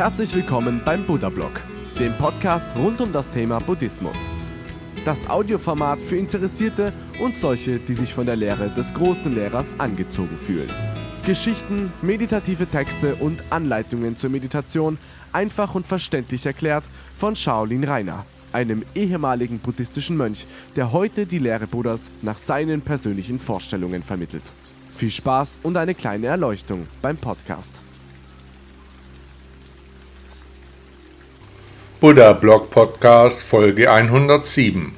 Herzlich willkommen beim Buddha Blog, dem Podcast rund um das Thema Buddhismus. Das Audioformat für Interessierte und solche, die sich von der Lehre des großen Lehrers angezogen fühlen. Geschichten, meditative Texte und Anleitungen zur Meditation einfach und verständlich erklärt von Shaolin Rainer, einem ehemaligen buddhistischen Mönch, der heute die Lehre Buddhas nach seinen persönlichen Vorstellungen vermittelt. Viel Spaß und eine kleine Erleuchtung beim Podcast. Buddha Blog Podcast Folge 107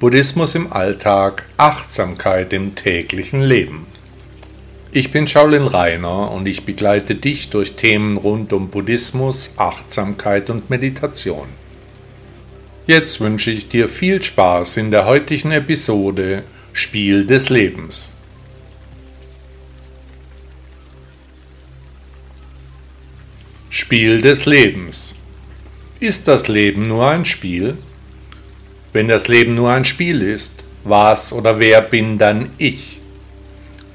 Buddhismus im Alltag, Achtsamkeit im täglichen Leben. Ich bin Shaolin Rainer und ich begleite dich durch Themen rund um Buddhismus, Achtsamkeit und Meditation. Jetzt wünsche ich dir viel Spaß in der heutigen Episode Spiel des Lebens. Spiel des Lebens ist das Leben nur ein Spiel? Wenn das Leben nur ein Spiel ist, was oder wer bin dann ich?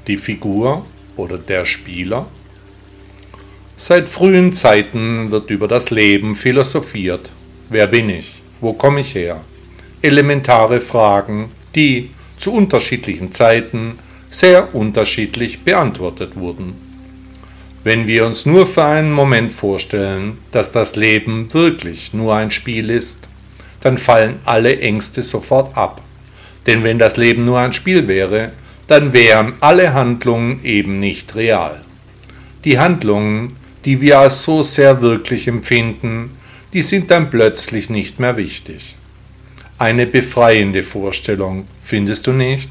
Die Figur oder der Spieler? Seit frühen Zeiten wird über das Leben philosophiert. Wer bin ich? Wo komme ich her? Elementare Fragen, die zu unterschiedlichen Zeiten sehr unterschiedlich beantwortet wurden. Wenn wir uns nur für einen Moment vorstellen, dass das Leben wirklich nur ein Spiel ist, dann fallen alle Ängste sofort ab. Denn wenn das Leben nur ein Spiel wäre, dann wären alle Handlungen eben nicht real. Die Handlungen, die wir als so sehr wirklich empfinden, die sind dann plötzlich nicht mehr wichtig. Eine befreiende Vorstellung, findest du nicht?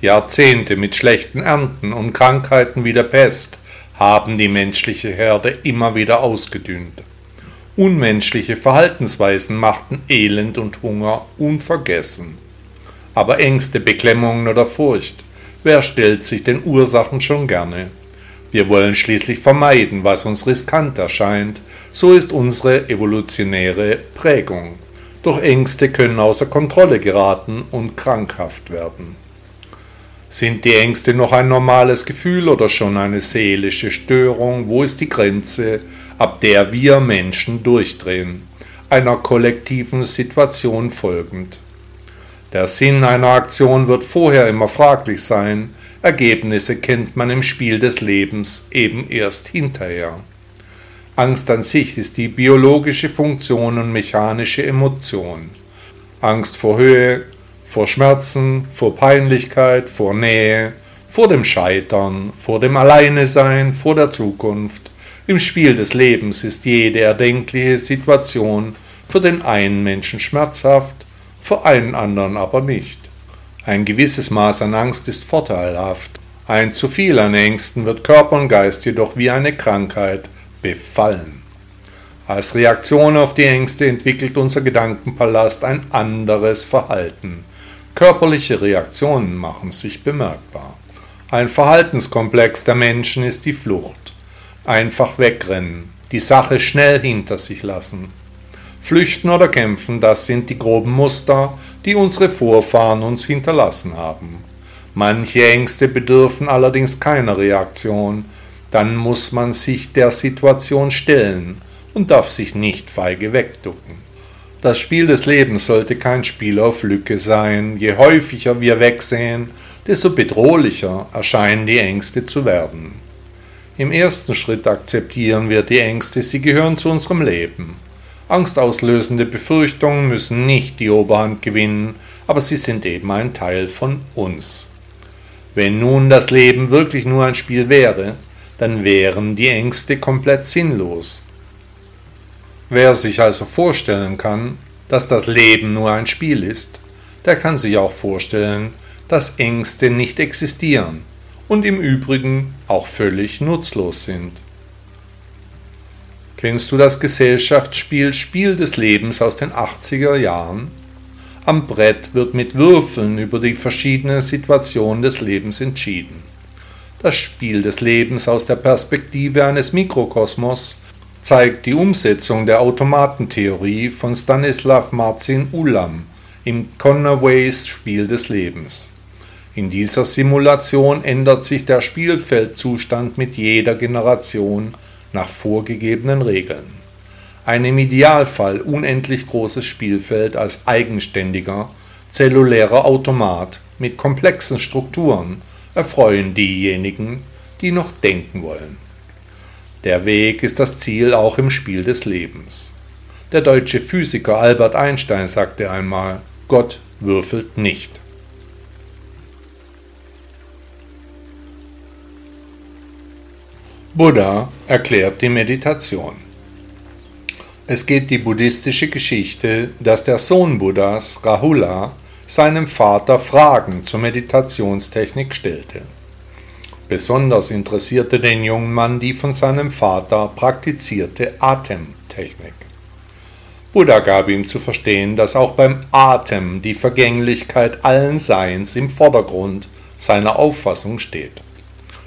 Jahrzehnte mit schlechten Ernten und Krankheiten wie der Pest haben die menschliche Herde immer wieder ausgedünnt. Unmenschliche Verhaltensweisen machten Elend und Hunger unvergessen. Aber Ängste, Beklemmungen oder Furcht, wer stellt sich den Ursachen schon gerne? Wir wollen schließlich vermeiden, was uns riskant erscheint, so ist unsere evolutionäre Prägung. Doch Ängste können außer Kontrolle geraten und krankhaft werden. Sind die Ängste noch ein normales Gefühl oder schon eine seelische Störung? Wo ist die Grenze, ab der wir Menschen durchdrehen, einer kollektiven Situation folgend? Der Sinn einer Aktion wird vorher immer fraglich sein, Ergebnisse kennt man im Spiel des Lebens eben erst hinterher. Angst an sich ist die biologische Funktion und mechanische Emotion. Angst vor Höhe, vor Schmerzen, vor Peinlichkeit, vor Nähe, vor dem Scheitern, vor dem Alleinesein, vor der Zukunft. Im Spiel des Lebens ist jede erdenkliche Situation für den einen Menschen schmerzhaft, für einen anderen aber nicht. Ein gewisses Maß an Angst ist vorteilhaft, ein zu viel an Ängsten wird Körper und Geist jedoch wie eine Krankheit befallen. Als Reaktion auf die Ängste entwickelt unser Gedankenpalast ein anderes Verhalten, Körperliche Reaktionen machen sich bemerkbar. Ein Verhaltenskomplex der Menschen ist die Flucht. Einfach wegrennen, die Sache schnell hinter sich lassen. Flüchten oder kämpfen, das sind die groben Muster, die unsere Vorfahren uns hinterlassen haben. Manche Ängste bedürfen allerdings keiner Reaktion, dann muss man sich der Situation stellen und darf sich nicht feige wegducken. Das Spiel des Lebens sollte kein Spiel auf Lücke sein. Je häufiger wir wegsehen, desto bedrohlicher erscheinen die Ängste zu werden. Im ersten Schritt akzeptieren wir die Ängste, sie gehören zu unserem Leben. Angstauslösende Befürchtungen müssen nicht die Oberhand gewinnen, aber sie sind eben ein Teil von uns. Wenn nun das Leben wirklich nur ein Spiel wäre, dann wären die Ängste komplett sinnlos. Wer sich also vorstellen kann, dass das Leben nur ein Spiel ist, der kann sich auch vorstellen, dass Ängste nicht existieren und im Übrigen auch völlig nutzlos sind. Kennst du das Gesellschaftsspiel Spiel des Lebens aus den 80er Jahren? Am Brett wird mit Würfeln über die verschiedenen Situationen des Lebens entschieden. Das Spiel des Lebens aus der Perspektive eines Mikrokosmos zeigt die Umsetzung der Automatentheorie von Stanislav Marcin Ulam im Conways Spiel des Lebens. In dieser Simulation ändert sich der Spielfeldzustand mit jeder Generation nach vorgegebenen Regeln. Ein im Idealfall unendlich großes Spielfeld als eigenständiger, zellulärer Automat mit komplexen Strukturen erfreuen diejenigen, die noch denken wollen. Der Weg ist das Ziel auch im Spiel des Lebens. Der deutsche Physiker Albert Einstein sagte einmal, Gott würfelt nicht. Buddha erklärt die Meditation. Es geht die buddhistische Geschichte, dass der Sohn Buddhas, Rahula, seinem Vater Fragen zur Meditationstechnik stellte. Besonders interessierte den jungen Mann die von seinem Vater praktizierte Atemtechnik. Buddha gab ihm zu verstehen, dass auch beim Atem die Vergänglichkeit allen Seins im Vordergrund seiner Auffassung steht.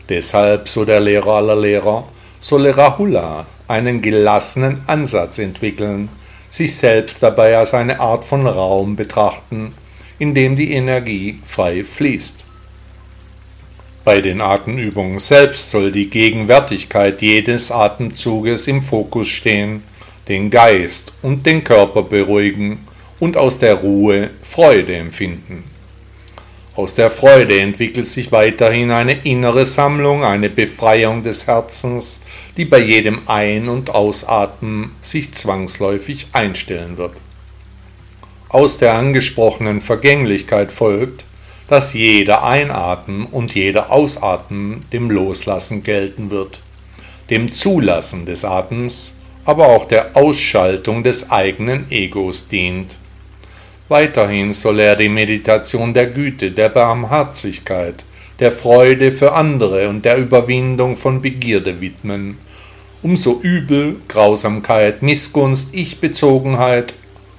Deshalb, so der Lehrer aller Lehrer, solle Rahula einen gelassenen Ansatz entwickeln, sich selbst dabei als eine Art von Raum betrachten, in dem die Energie frei fließt. Bei den Atemübungen selbst soll die Gegenwärtigkeit jedes Atemzuges im Fokus stehen, den Geist und den Körper beruhigen und aus der Ruhe Freude empfinden. Aus der Freude entwickelt sich weiterhin eine innere Sammlung, eine Befreiung des Herzens, die bei jedem Ein- und Ausatmen sich zwangsläufig einstellen wird. Aus der angesprochenen Vergänglichkeit folgt, dass jeder Einatmen und jeder Ausatmen dem Loslassen gelten wird, dem Zulassen des Atems, aber auch der Ausschaltung des eigenen Egos dient. Weiterhin soll er die Meditation der Güte, der Barmherzigkeit, der Freude für andere und der Überwindung von Begierde widmen, um so Übel, Grausamkeit, Missgunst, Ich-Bezogenheit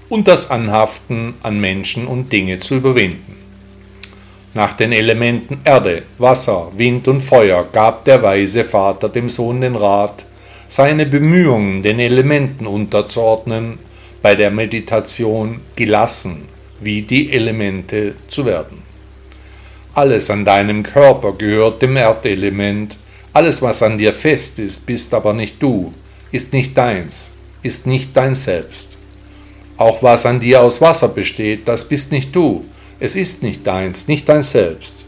und das Anhaften an Menschen und Dinge zu überwinden. Nach den Elementen Erde, Wasser, Wind und Feuer gab der weise Vater dem Sohn den Rat, seine Bemühungen den Elementen unterzuordnen, bei der Meditation gelassen wie die Elemente zu werden. Alles an deinem Körper gehört dem Erdelement, alles was an dir fest ist, bist aber nicht du, ist nicht deins, ist nicht dein Selbst. Auch was an dir aus Wasser besteht, das bist nicht du, es ist nicht deins, nicht dein Selbst.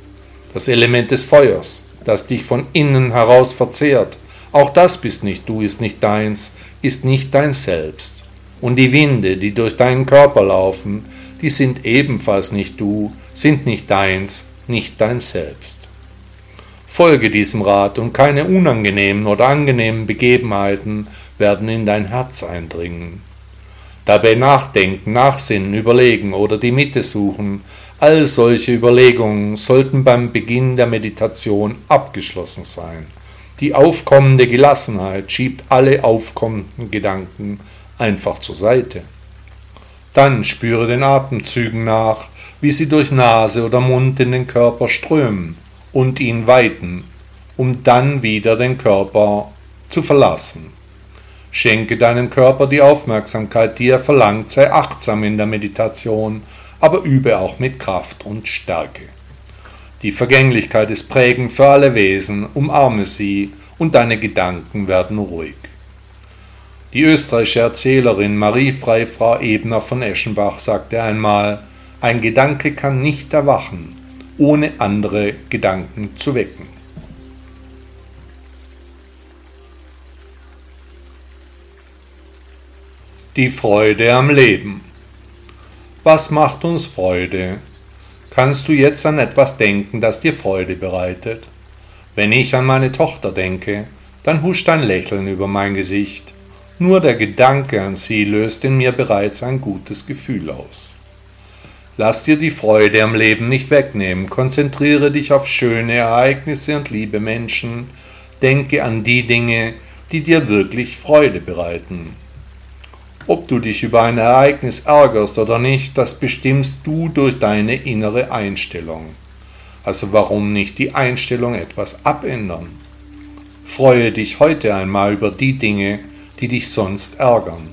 Das Element des Feuers, das dich von innen heraus verzehrt, auch das bist nicht du, ist nicht deins, ist nicht dein Selbst. Und die Winde, die durch deinen Körper laufen, die sind ebenfalls nicht du, sind nicht deins, nicht dein Selbst. Folge diesem Rat und keine unangenehmen oder angenehmen Begebenheiten werden in dein Herz eindringen. Dabei nachdenken, nachsinnen, überlegen oder die Mitte suchen, all solche Überlegungen sollten beim Beginn der Meditation abgeschlossen sein. Die aufkommende Gelassenheit schiebt alle aufkommenden Gedanken einfach zur Seite. Dann spüre den Atemzügen nach, wie sie durch Nase oder Mund in den Körper strömen und ihn weiten, um dann wieder den Körper zu verlassen. Schenke deinem Körper die Aufmerksamkeit, die er verlangt, sei achtsam in der Meditation, aber übe auch mit Kraft und Stärke. Die Vergänglichkeit ist prägend für alle Wesen, umarme sie und deine Gedanken werden ruhig. Die österreichische Erzählerin Marie Freifrau Ebner von Eschenbach sagte einmal, ein Gedanke kann nicht erwachen, ohne andere Gedanken zu wecken. Die Freude am Leben. Was macht uns Freude? Kannst du jetzt an etwas denken, das dir Freude bereitet? Wenn ich an meine Tochter denke, dann huscht ein Lächeln über mein Gesicht. Nur der Gedanke an sie löst in mir bereits ein gutes Gefühl aus. Lass dir die Freude am Leben nicht wegnehmen, konzentriere dich auf schöne Ereignisse und liebe Menschen, denke an die Dinge, die dir wirklich Freude bereiten. Ob du dich über ein Ereignis ärgerst oder nicht, das bestimmst du durch deine innere Einstellung. Also warum nicht die Einstellung etwas abändern? Freue dich heute einmal über die Dinge, die dich sonst ärgern.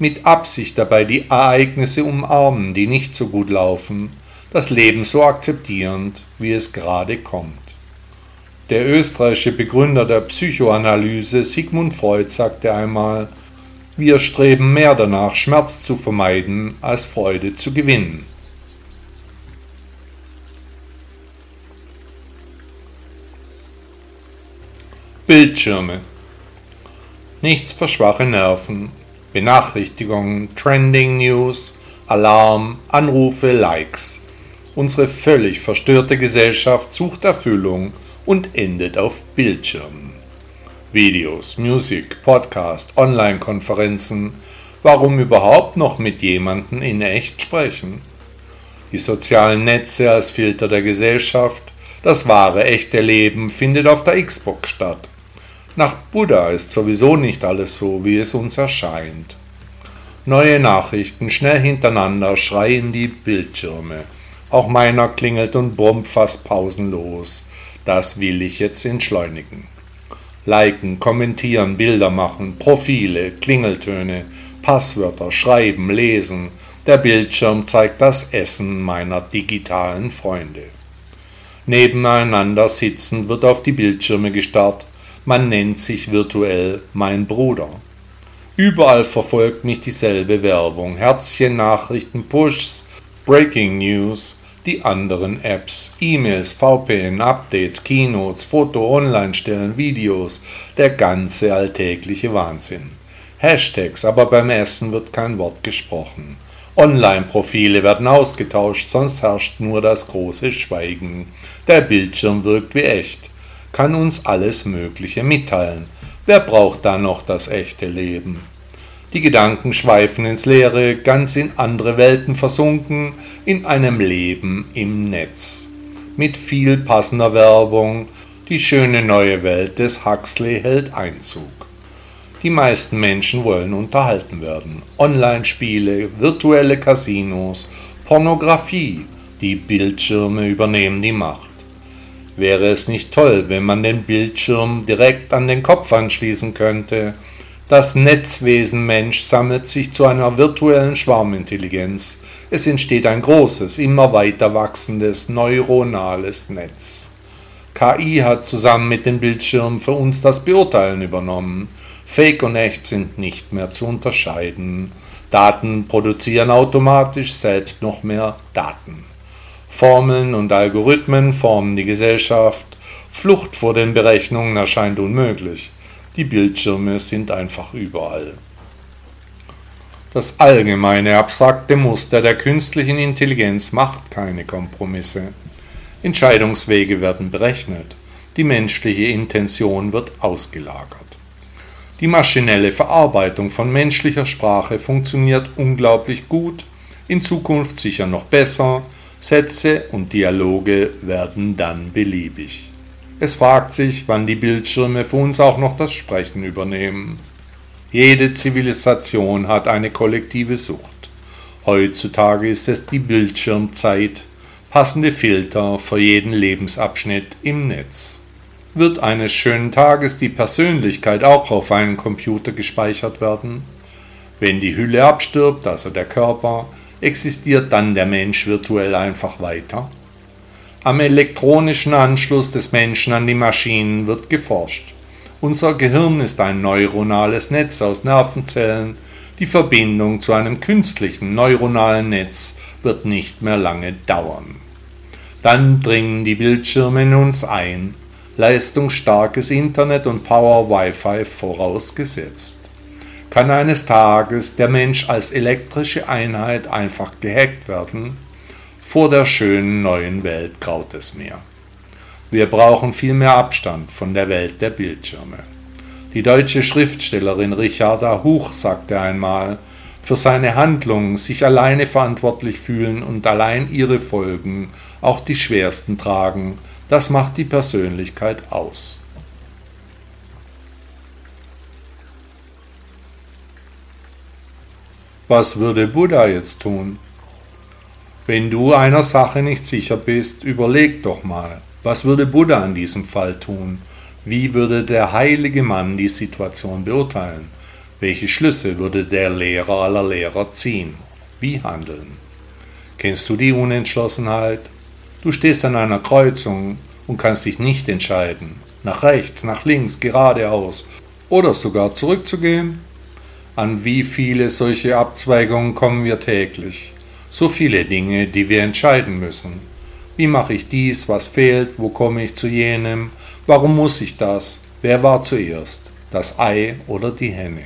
Mit Absicht dabei die Ereignisse umarmen, die nicht so gut laufen, das Leben so akzeptierend, wie es gerade kommt. Der österreichische Begründer der Psychoanalyse Sigmund Freud sagte einmal, wir streben mehr danach, Schmerz zu vermeiden, als Freude zu gewinnen. Bildschirme. Nichts für schwache Nerven. Benachrichtigungen, Trending News, Alarm, Anrufe, Likes. Unsere völlig verstörte Gesellschaft sucht Erfüllung und endet auf Bildschirmen. Videos, Musik, Podcast, Online-Konferenzen. Warum überhaupt noch mit jemandem in echt sprechen? Die sozialen Netze als Filter der Gesellschaft. Das wahre, echte Leben findet auf der Xbox statt. Nach Buddha ist sowieso nicht alles so, wie es uns erscheint. Neue Nachrichten schnell hintereinander schreien die Bildschirme. Auch meiner klingelt und brummt fast pausenlos. Das will ich jetzt entschleunigen. Liken, kommentieren, Bilder machen, Profile, Klingeltöne, Passwörter, schreiben, lesen. Der Bildschirm zeigt das Essen meiner digitalen Freunde. Nebeneinander sitzend wird auf die Bildschirme gestarrt, man nennt sich virtuell mein Bruder. Überall verfolgt mich dieselbe Werbung, Herzchen, Nachrichten, Pushs, Breaking News, die anderen Apps, E-Mails, VPN, Updates, Keynotes, Foto, Online-Stellen, Videos, der ganze alltägliche Wahnsinn. Hashtags, aber beim Essen wird kein Wort gesprochen. Online-Profile werden ausgetauscht, sonst herrscht nur das große Schweigen. Der Bildschirm wirkt wie echt kann uns alles Mögliche mitteilen. Wer braucht da noch das echte Leben? Die Gedanken schweifen ins Leere, ganz in andere Welten versunken, in einem Leben im Netz. Mit viel passender Werbung, die schöne neue Welt des Huxley hält Einzug. Die meisten Menschen wollen unterhalten werden. Online-Spiele, virtuelle Casinos, Pornografie, die Bildschirme übernehmen die Macht. Wäre es nicht toll, wenn man den Bildschirm direkt an den Kopf anschließen könnte? Das Netzwesen Mensch sammelt sich zu einer virtuellen Schwarmintelligenz. Es entsteht ein großes, immer weiter wachsendes neuronales Netz. KI hat zusammen mit den Bildschirmen für uns das Beurteilen übernommen. Fake und echt sind nicht mehr zu unterscheiden. Daten produzieren automatisch selbst noch mehr Daten. Formeln und Algorithmen formen die Gesellschaft. Flucht vor den Berechnungen erscheint unmöglich. Die Bildschirme sind einfach überall. Das allgemeine abstrakte Muster der künstlichen Intelligenz macht keine Kompromisse. Entscheidungswege werden berechnet, die menschliche Intention wird ausgelagert. Die maschinelle Verarbeitung von menschlicher Sprache funktioniert unglaublich gut, in Zukunft sicher noch besser, Sätze und Dialoge werden dann beliebig. Es fragt sich, wann die Bildschirme für uns auch noch das Sprechen übernehmen. Jede Zivilisation hat eine kollektive Sucht. Heutzutage ist es die Bildschirmzeit, passende Filter für jeden Lebensabschnitt im Netz. Wird eines schönen Tages die Persönlichkeit auch auf einen Computer gespeichert werden? Wenn die Hülle abstirbt, also der Körper, existiert dann der Mensch virtuell einfach weiter? Am elektronischen Anschluss des Menschen an die Maschinen wird geforscht. Unser Gehirn ist ein neuronales Netz aus Nervenzellen. Die Verbindung zu einem künstlichen neuronalen Netz wird nicht mehr lange dauern. Dann dringen die Bildschirme in uns ein, leistungsstarkes Internet und Power Wi-Fi vorausgesetzt kann eines Tages der Mensch als elektrische Einheit einfach gehackt werden. Vor der schönen neuen Welt graut es mir. Wir brauchen viel mehr Abstand von der Welt der Bildschirme. Die deutsche Schriftstellerin Richarda Huch sagte einmal, für seine Handlungen sich alleine verantwortlich fühlen und allein ihre Folgen, auch die schwersten tragen, das macht die Persönlichkeit aus. Was würde Buddha jetzt tun? Wenn du einer Sache nicht sicher bist, überleg doch mal, was würde Buddha in diesem Fall tun? Wie würde der heilige Mann die Situation beurteilen? Welche Schlüsse würde der Lehrer aller Lehrer ziehen? Wie handeln? Kennst du die Unentschlossenheit? Du stehst an einer Kreuzung und kannst dich nicht entscheiden, nach rechts, nach links, geradeaus oder sogar zurückzugehen? An wie viele solche Abzweigungen kommen wir täglich? So viele Dinge, die wir entscheiden müssen. Wie mache ich dies, was fehlt, wo komme ich zu jenem, warum muss ich das, wer war zuerst, das Ei oder die Henne?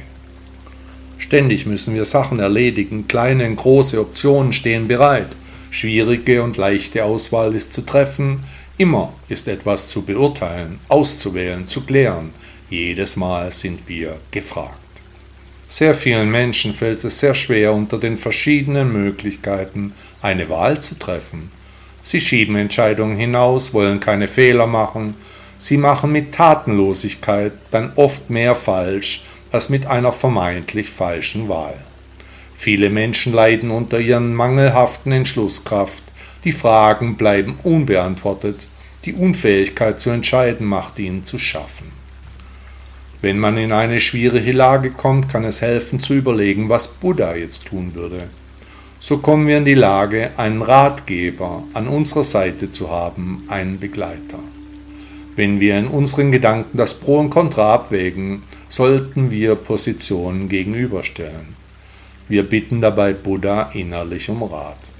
Ständig müssen wir Sachen erledigen, kleine und große Optionen stehen bereit, schwierige und leichte Auswahl ist zu treffen, immer ist etwas zu beurteilen, auszuwählen, zu klären, jedes Mal sind wir gefragt. Sehr vielen Menschen fällt es sehr schwer, unter den verschiedenen Möglichkeiten eine Wahl zu treffen. Sie schieben Entscheidungen hinaus, wollen keine Fehler machen, sie machen mit Tatenlosigkeit dann oft mehr falsch, als mit einer vermeintlich falschen Wahl. Viele Menschen leiden unter ihren mangelhaften Entschlusskraft, die Fragen bleiben unbeantwortet, die Unfähigkeit zu entscheiden macht ihnen zu schaffen. Wenn man in eine schwierige Lage kommt, kann es helfen zu überlegen, was Buddha jetzt tun würde. So kommen wir in die Lage, einen Ratgeber an unserer Seite zu haben, einen Begleiter. Wenn wir in unseren Gedanken das Pro und Contra abwägen, sollten wir Positionen gegenüberstellen. Wir bitten dabei Buddha innerlich um Rat.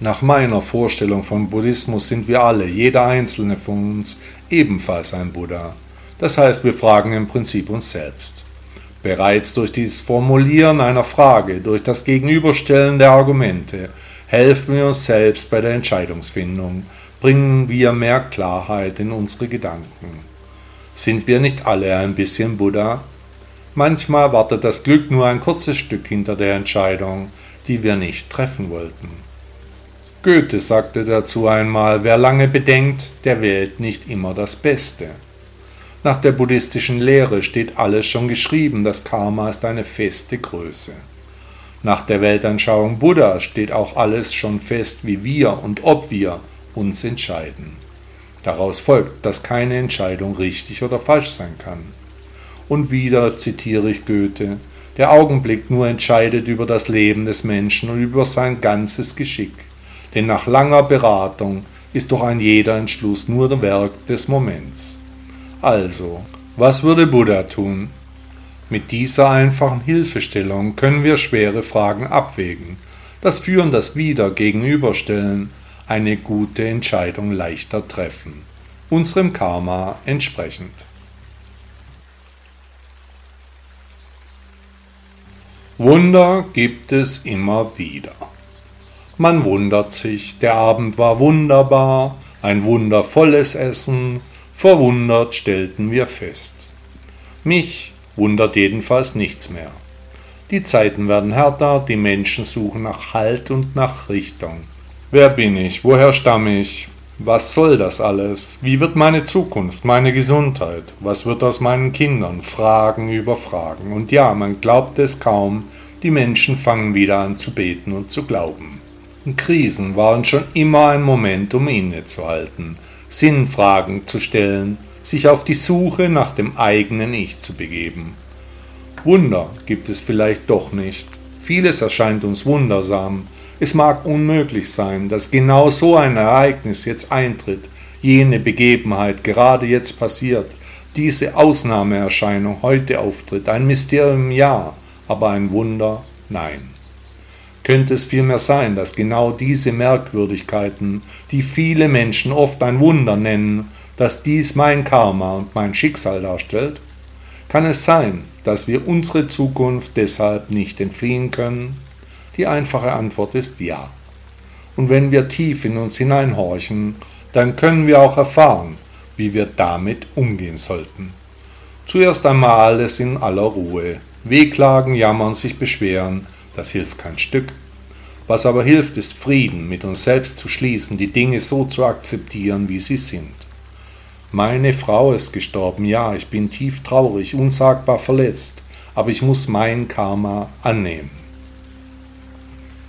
Nach meiner Vorstellung von Buddhismus sind wir alle, jeder einzelne von uns, ebenfalls ein Buddha. Das heißt, wir fragen im Prinzip uns selbst. Bereits durch das Formulieren einer Frage, durch das Gegenüberstellen der Argumente, helfen wir uns selbst bei der Entscheidungsfindung, bringen wir mehr Klarheit in unsere Gedanken. Sind wir nicht alle ein bisschen Buddha? Manchmal wartet das Glück nur ein kurzes Stück hinter der Entscheidung, die wir nicht treffen wollten. Goethe sagte dazu einmal, wer lange bedenkt, der wählt nicht immer das Beste. Nach der buddhistischen Lehre steht alles schon geschrieben, das Karma ist eine feste Größe. Nach der Weltanschauung Buddha steht auch alles schon fest, wie wir und ob wir uns entscheiden. Daraus folgt, dass keine Entscheidung richtig oder falsch sein kann. Und wieder zitiere ich Goethe, der Augenblick nur entscheidet über das Leben des Menschen und über sein ganzes Geschick, denn nach langer Beratung ist doch ein jeder Entschluss nur das Werk des Moments. Also, was würde Buddha tun? Mit dieser einfachen Hilfestellung können wir schwere Fragen abwägen, das Führen, das Wieder gegenüberstellen, eine gute Entscheidung leichter treffen, unserem Karma entsprechend. Wunder gibt es immer wieder. Man wundert sich, der Abend war wunderbar, ein wundervolles Essen, verwundert stellten wir fest. Mich wundert jedenfalls nichts mehr. Die Zeiten werden härter, die Menschen suchen nach Halt und nach Richtung. Wer bin ich? Woher stamme ich? Was soll das alles? Wie wird meine Zukunft, meine Gesundheit? Was wird aus meinen Kindern? Fragen über Fragen. Und ja, man glaubt es kaum, die Menschen fangen wieder an zu beten und zu glauben. Krisen waren schon immer ein Moment, um innezuhalten, Sinnfragen zu stellen, sich auf die Suche nach dem eigenen Ich zu begeben. Wunder gibt es vielleicht doch nicht. Vieles erscheint uns wundersam, es mag unmöglich sein, dass genau so ein Ereignis jetzt eintritt, jene Begebenheit gerade jetzt passiert, diese Ausnahmeerscheinung heute auftritt, ein Mysterium ja, aber ein Wunder nein. Könnte es vielmehr sein, dass genau diese Merkwürdigkeiten, die viele Menschen oft ein Wunder nennen, dass dies mein Karma und mein Schicksal darstellt? Kann es sein, dass wir unsere Zukunft deshalb nicht entfliehen können? Die einfache Antwort ist ja. Und wenn wir tief in uns hineinhorchen, dann können wir auch erfahren, wie wir damit umgehen sollten. Zuerst einmal alles in aller Ruhe. Wehklagen, jammern, sich beschweren, das hilft kein Stück. Was aber hilft, ist Frieden mit uns selbst zu schließen, die Dinge so zu akzeptieren, wie sie sind. Meine Frau ist gestorben, ja, ich bin tief traurig, unsagbar verletzt, aber ich muss mein Karma annehmen.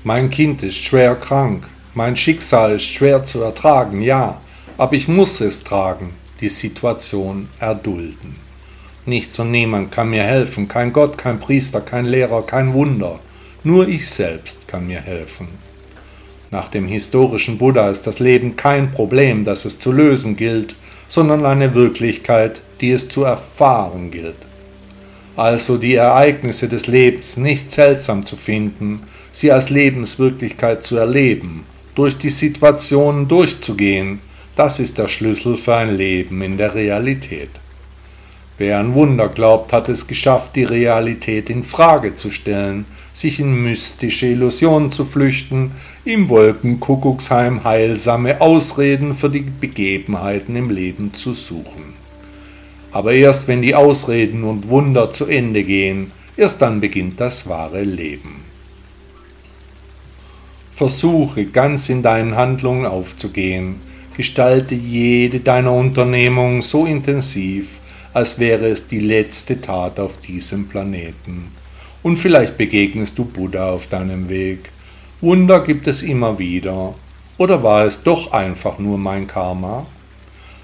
Mein Kind ist schwer krank, mein Schicksal ist schwer zu ertragen, ja, aber ich muss es tragen, die Situation erdulden. Nichts und niemand kann mir helfen, kein Gott, kein Priester, kein Lehrer, kein Wunder, nur ich selbst kann mir helfen. Nach dem historischen Buddha ist das Leben kein Problem, das es zu lösen gilt, sondern eine Wirklichkeit, die es zu erfahren gilt. Also die Ereignisse des Lebens nicht seltsam zu finden, sie als Lebenswirklichkeit zu erleben, durch die Situationen durchzugehen, das ist der Schlüssel für ein Leben in der Realität. Wer an Wunder glaubt, hat es geschafft, die Realität in Frage zu stellen, sich in mystische Illusionen zu flüchten, im Wolkenkuckucksheim heilsame Ausreden für die Begebenheiten im Leben zu suchen. Aber erst wenn die Ausreden und Wunder zu Ende gehen, erst dann beginnt das wahre Leben. Versuche ganz in deinen Handlungen aufzugehen, gestalte jede deiner Unternehmungen so intensiv, als wäre es die letzte Tat auf diesem Planeten. Und vielleicht begegnest du Buddha auf deinem Weg. Wunder gibt es immer wieder. Oder war es doch einfach nur mein Karma?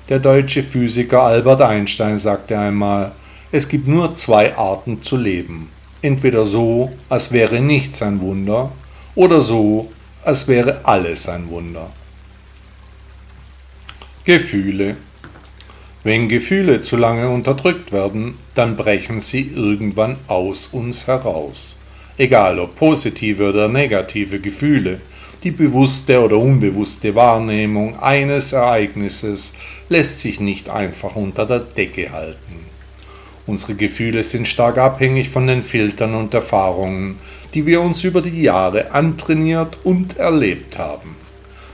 Der deutsche Physiker Albert Einstein sagte einmal, es gibt nur zwei Arten zu leben. Entweder so, als wäre nichts ein Wunder, oder so, als wäre alles ein Wunder. Gefühle wenn Gefühle zu lange unterdrückt werden, dann brechen sie irgendwann aus uns heraus. Egal ob positive oder negative Gefühle, die bewusste oder unbewusste Wahrnehmung eines Ereignisses lässt sich nicht einfach unter der Decke halten. Unsere Gefühle sind stark abhängig von den Filtern und Erfahrungen, die wir uns über die Jahre antrainiert und erlebt haben.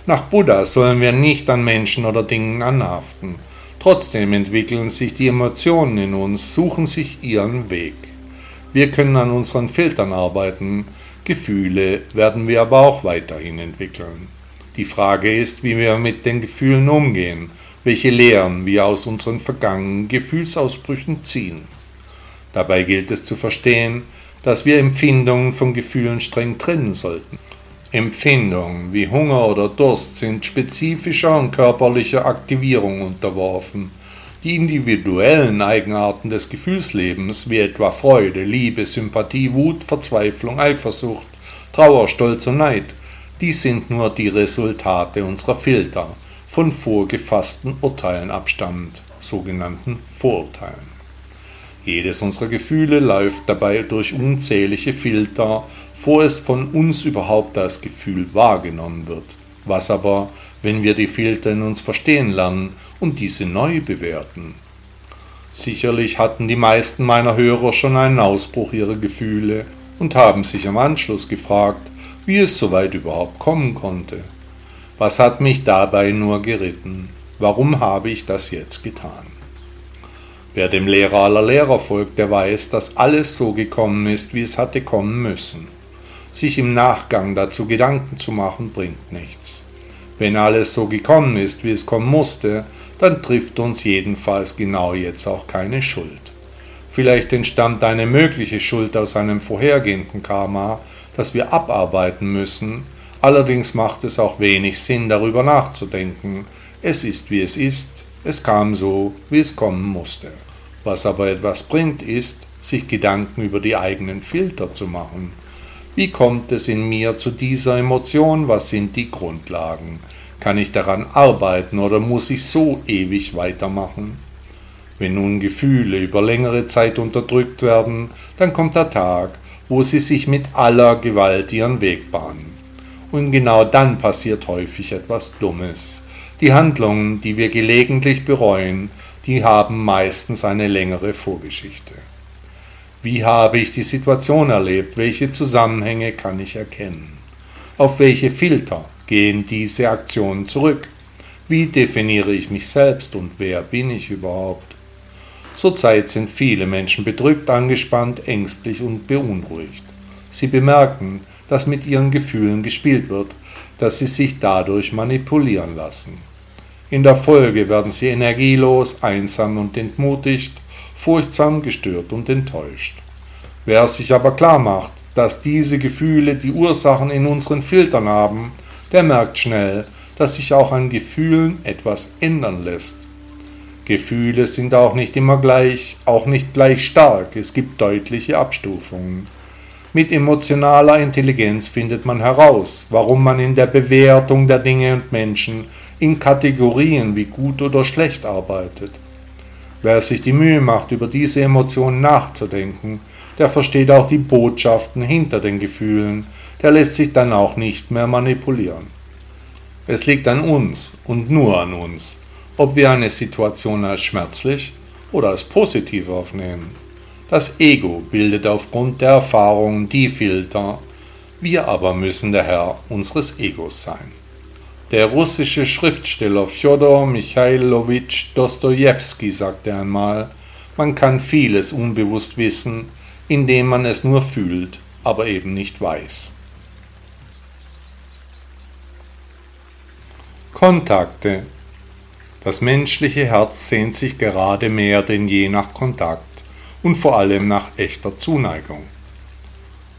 Nach Buddha sollen wir nicht an Menschen oder Dingen anhaften, Trotzdem entwickeln sich die Emotionen in uns, suchen sich ihren Weg. Wir können an unseren Filtern arbeiten, Gefühle werden wir aber auch weiterhin entwickeln. Die Frage ist, wie wir mit den Gefühlen umgehen, welche Lehren wir aus unseren vergangenen Gefühlsausbrüchen ziehen. Dabei gilt es zu verstehen, dass wir Empfindungen von Gefühlen streng trennen sollten. Empfindungen wie Hunger oder Durst sind spezifischer und körperlicher Aktivierung unterworfen. Die individuellen Eigenarten des Gefühlslebens, wie etwa Freude, Liebe, Sympathie, Wut, Verzweiflung, Eifersucht, Trauer, Stolz und Neid, die sind nur die Resultate unserer Filter, von vorgefassten Urteilen abstammend, sogenannten Vorurteilen. Jedes unserer Gefühle läuft dabei durch unzählige Filter, vor es von uns überhaupt als Gefühl wahrgenommen wird. Was aber, wenn wir die Filter in uns verstehen lernen und diese neu bewerten? Sicherlich hatten die meisten meiner Hörer schon einen Ausbruch ihrer Gefühle und haben sich am Anschluss gefragt, wie es so weit überhaupt kommen konnte. Was hat mich dabei nur geritten? Warum habe ich das jetzt getan? Wer dem Lehrer aller Lehrer folgt, der weiß, dass alles so gekommen ist, wie es hatte kommen müssen. Sich im Nachgang dazu Gedanken zu machen, bringt nichts. Wenn alles so gekommen ist, wie es kommen musste, dann trifft uns jedenfalls genau jetzt auch keine Schuld. Vielleicht entstammt eine mögliche Schuld aus einem vorhergehenden Karma, das wir abarbeiten müssen, allerdings macht es auch wenig Sinn darüber nachzudenken. Es ist wie es ist, es kam so, wie es kommen musste. Was aber etwas bringt, ist, sich Gedanken über die eigenen Filter zu machen. Wie kommt es in mir zu dieser Emotion? Was sind die Grundlagen? Kann ich daran arbeiten oder muss ich so ewig weitermachen? Wenn nun Gefühle über längere Zeit unterdrückt werden, dann kommt der Tag, wo sie sich mit aller Gewalt ihren Weg bahnen. Und genau dann passiert häufig etwas Dummes. Die Handlungen, die wir gelegentlich bereuen, die haben meistens eine längere Vorgeschichte. Wie habe ich die Situation erlebt? Welche Zusammenhänge kann ich erkennen? Auf welche Filter gehen diese Aktionen zurück? Wie definiere ich mich selbst und wer bin ich überhaupt? Zurzeit sind viele Menschen bedrückt, angespannt, ängstlich und beunruhigt. Sie bemerken, dass mit ihren Gefühlen gespielt wird, dass sie sich dadurch manipulieren lassen. In der Folge werden sie energielos, einsam und entmutigt, furchtsam, gestört und enttäuscht. Wer sich aber klar macht, dass diese Gefühle die Ursachen in unseren Filtern haben, der merkt schnell, dass sich auch an Gefühlen etwas ändern lässt. Gefühle sind auch nicht immer gleich, auch nicht gleich stark, es gibt deutliche Abstufungen. Mit emotionaler Intelligenz findet man heraus, warum man in der Bewertung der Dinge und Menschen in Kategorien wie gut oder schlecht arbeitet. Wer sich die Mühe macht, über diese Emotionen nachzudenken, der versteht auch die Botschaften hinter den Gefühlen, der lässt sich dann auch nicht mehr manipulieren. Es liegt an uns und nur an uns, ob wir eine Situation als schmerzlich oder als positiv aufnehmen. Das Ego bildet aufgrund der Erfahrungen die Filter, wir aber müssen der Herr unseres Egos sein. Der russische Schriftsteller Fjodor Michailowitsch Dostojewski sagte einmal, man kann vieles unbewusst wissen, indem man es nur fühlt, aber eben nicht weiß. Kontakte das menschliche Herz sehnt sich gerade mehr denn je nach Kontakt und vor allem nach echter Zuneigung.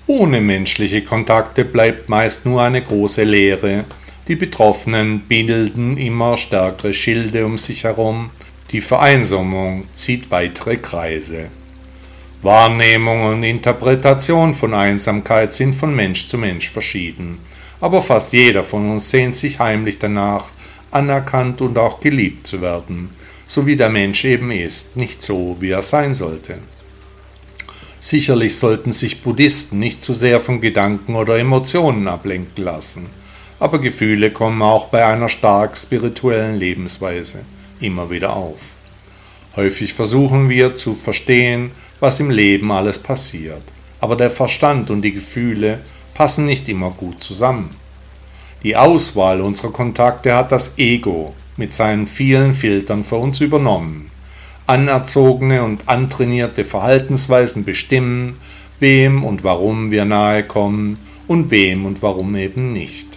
Ohne menschliche Kontakte bleibt meist nur eine große Leere, die Betroffenen bilden immer stärkere Schilde um sich herum, die Vereinsamung zieht weitere Kreise. Wahrnehmung und Interpretation von Einsamkeit sind von Mensch zu Mensch verschieden, aber fast jeder von uns sehnt sich heimlich danach, anerkannt und auch geliebt zu werden, so wie der Mensch eben ist, nicht so, wie er sein sollte. Sicherlich sollten sich Buddhisten nicht zu sehr von Gedanken oder Emotionen ablenken lassen, aber Gefühle kommen auch bei einer stark spirituellen Lebensweise immer wieder auf. Häufig versuchen wir zu verstehen, was im Leben alles passiert, aber der Verstand und die Gefühle passen nicht immer gut zusammen. Die Auswahl unserer Kontakte hat das Ego mit seinen vielen Filtern für uns übernommen. Anerzogene und antrainierte Verhaltensweisen bestimmen, wem und warum wir nahe kommen und wem und warum eben nicht.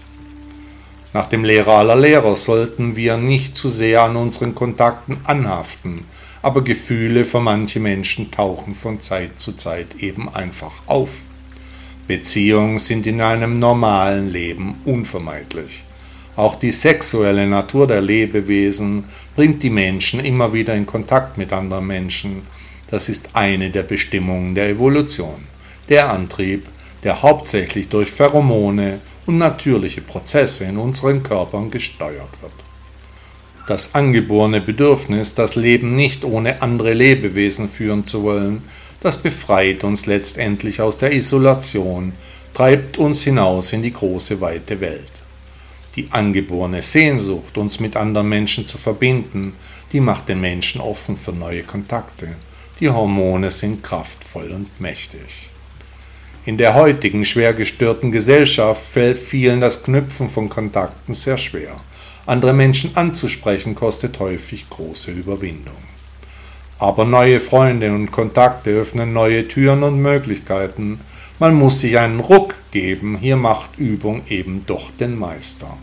Nach dem Lehrer aller Lehrer sollten wir nicht zu sehr an unseren Kontakten anhaften, aber Gefühle für manche Menschen tauchen von Zeit zu Zeit eben einfach auf. Beziehungen sind in einem normalen Leben unvermeidlich. Auch die sexuelle Natur der Lebewesen bringt die Menschen immer wieder in Kontakt mit anderen Menschen. Das ist eine der Bestimmungen der Evolution. Der Antrieb, der hauptsächlich durch Pheromone und natürliche Prozesse in unseren Körpern gesteuert wird. Das angeborene Bedürfnis, das Leben nicht ohne andere Lebewesen führen zu wollen, das befreit uns letztendlich aus der Isolation, treibt uns hinaus in die große weite Welt. Die angeborene Sehnsucht, uns mit anderen Menschen zu verbinden, die macht den Menschen offen für neue Kontakte. Die Hormone sind kraftvoll und mächtig. In der heutigen schwer gestörten Gesellschaft fällt vielen das Knüpfen von Kontakten sehr schwer. Andere Menschen anzusprechen kostet häufig große Überwindung. Aber neue Freunde und Kontakte öffnen neue Türen und Möglichkeiten. Man muss sich einen Ruck geben, hier macht Übung eben doch den Meister.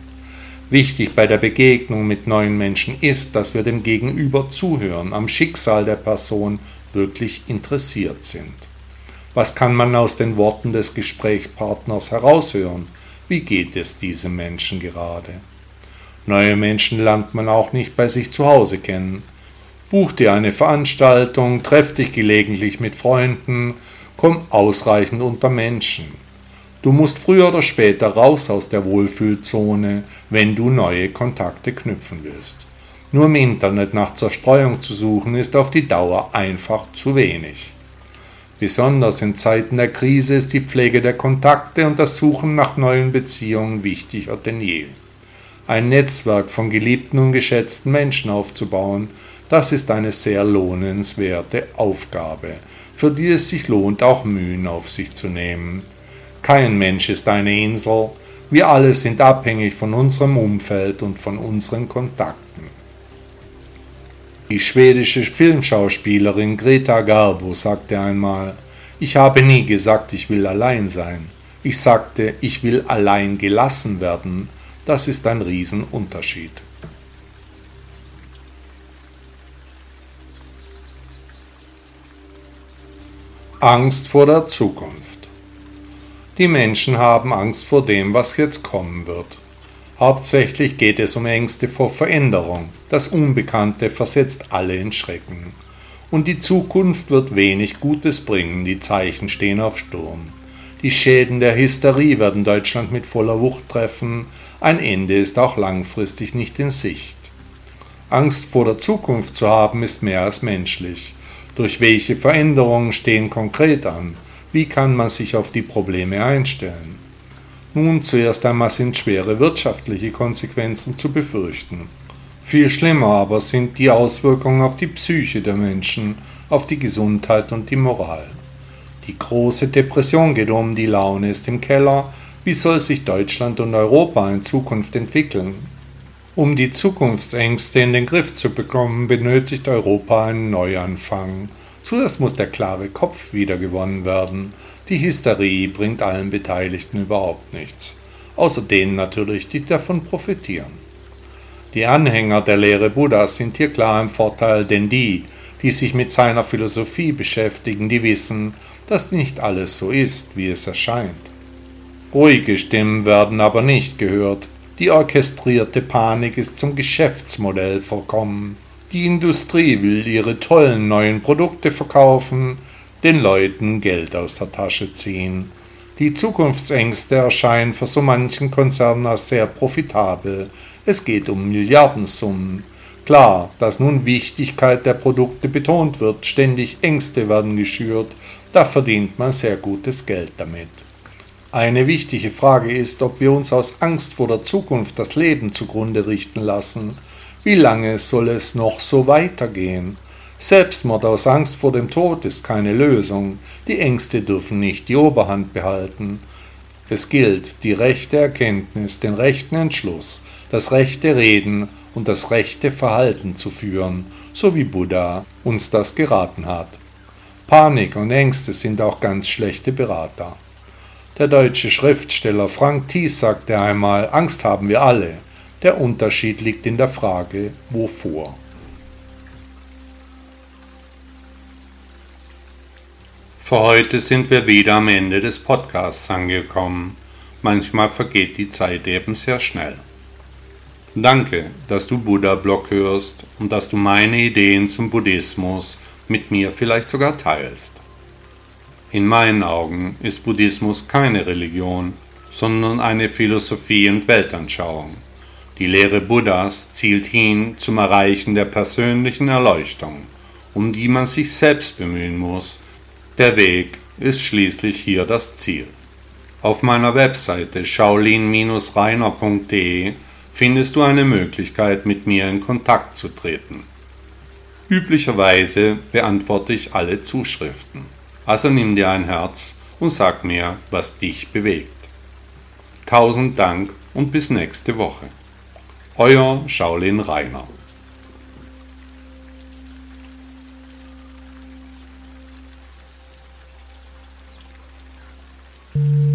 Wichtig bei der Begegnung mit neuen Menschen ist, dass wir dem Gegenüber zuhören, am Schicksal der Person wirklich interessiert sind. Was kann man aus den Worten des Gesprächspartners heraushören? Wie geht es diesem Menschen gerade? Neue Menschen lernt man auch nicht bei sich zu Hause kennen. Buch dir eine Veranstaltung, treff dich gelegentlich mit Freunden, komm ausreichend unter Menschen. Du musst früher oder später raus aus der Wohlfühlzone, wenn du neue Kontakte knüpfen willst. Nur im Internet nach Zerstreuung zu suchen, ist auf die Dauer einfach zu wenig. Besonders in Zeiten der Krise ist die Pflege der Kontakte und das Suchen nach neuen Beziehungen wichtiger denn je. Ein Netzwerk von geliebten und geschätzten Menschen aufzubauen, das ist eine sehr lohnenswerte Aufgabe, für die es sich lohnt, auch Mühen auf sich zu nehmen. Kein Mensch ist eine Insel, wir alle sind abhängig von unserem Umfeld und von unseren Kontakten. Die schwedische Filmschauspielerin Greta Garbo sagte einmal, ich habe nie gesagt, ich will allein sein. Ich sagte, ich will allein gelassen werden. Das ist ein Riesenunterschied. Angst vor der Zukunft. Die Menschen haben Angst vor dem, was jetzt kommen wird. Hauptsächlich geht es um Ängste vor Veränderung. Das Unbekannte versetzt alle in Schrecken. Und die Zukunft wird wenig Gutes bringen, die Zeichen stehen auf Sturm. Die Schäden der Hysterie werden Deutschland mit voller Wucht treffen. Ein Ende ist auch langfristig nicht in Sicht. Angst vor der Zukunft zu haben ist mehr als menschlich. Durch welche Veränderungen stehen konkret an? Wie kann man sich auf die Probleme einstellen? Nun, zuerst einmal sind schwere wirtschaftliche Konsequenzen zu befürchten. Viel schlimmer aber sind die Auswirkungen auf die Psyche der Menschen, auf die Gesundheit und die Moral. Die große Depression geht um, die Laune ist im Keller. Wie soll sich Deutschland und Europa in Zukunft entwickeln? Um die Zukunftsängste in den Griff zu bekommen, benötigt Europa einen Neuanfang. Zuerst muss der klare Kopf wiedergewonnen werden. Die Hysterie bringt allen Beteiligten überhaupt nichts, außer denen natürlich, die davon profitieren. Die Anhänger der Lehre Buddhas sind hier klar im Vorteil, denn die, die sich mit seiner Philosophie beschäftigen, die wissen, dass nicht alles so ist, wie es erscheint. Ruhige Stimmen werden aber nicht gehört, die orchestrierte Panik ist zum Geschäftsmodell verkommen. Die Industrie will ihre tollen neuen Produkte verkaufen, den Leuten Geld aus der Tasche ziehen. Die Zukunftsängste erscheinen für so manchen Konzern als sehr profitabel. Es geht um Milliardensummen. Klar, dass nun Wichtigkeit der Produkte betont wird, ständig Ängste werden geschürt, da verdient man sehr gutes Geld damit. Eine wichtige Frage ist, ob wir uns aus Angst vor der Zukunft das Leben zugrunde richten lassen. Wie lange soll es noch so weitergehen? Selbstmord aus Angst vor dem Tod ist keine Lösung. Die Ängste dürfen nicht die Oberhand behalten. Es gilt, die rechte Erkenntnis, den rechten Entschluss, das rechte Reden und das rechte Verhalten zu führen, so wie Buddha uns das geraten hat. Panik und Ängste sind auch ganz schlechte Berater. Der deutsche Schriftsteller Frank Thies sagte einmal, Angst haben wir alle, der Unterschied liegt in der Frage, wovor. Für heute sind wir wieder am Ende des Podcasts angekommen. Manchmal vergeht die Zeit eben sehr schnell. Danke, dass du Buddha Blog hörst und dass du meine Ideen zum Buddhismus mit mir vielleicht sogar teilst. In meinen Augen ist Buddhismus keine Religion, sondern eine Philosophie und Weltanschauung. Die Lehre Buddhas zielt hin zum Erreichen der persönlichen Erleuchtung, um die man sich selbst bemühen muss. Der Weg ist schließlich hier das Ziel. Auf meiner Webseite shaolin-reiner.de findest du eine Möglichkeit, mit mir in Kontakt zu treten. Üblicherweise beantworte ich alle Zuschriften. Also nimm dir ein Herz und sag mir, was dich bewegt. Tausend Dank und bis nächste Woche. Euer Shaolin Rainer. Mm-hmm.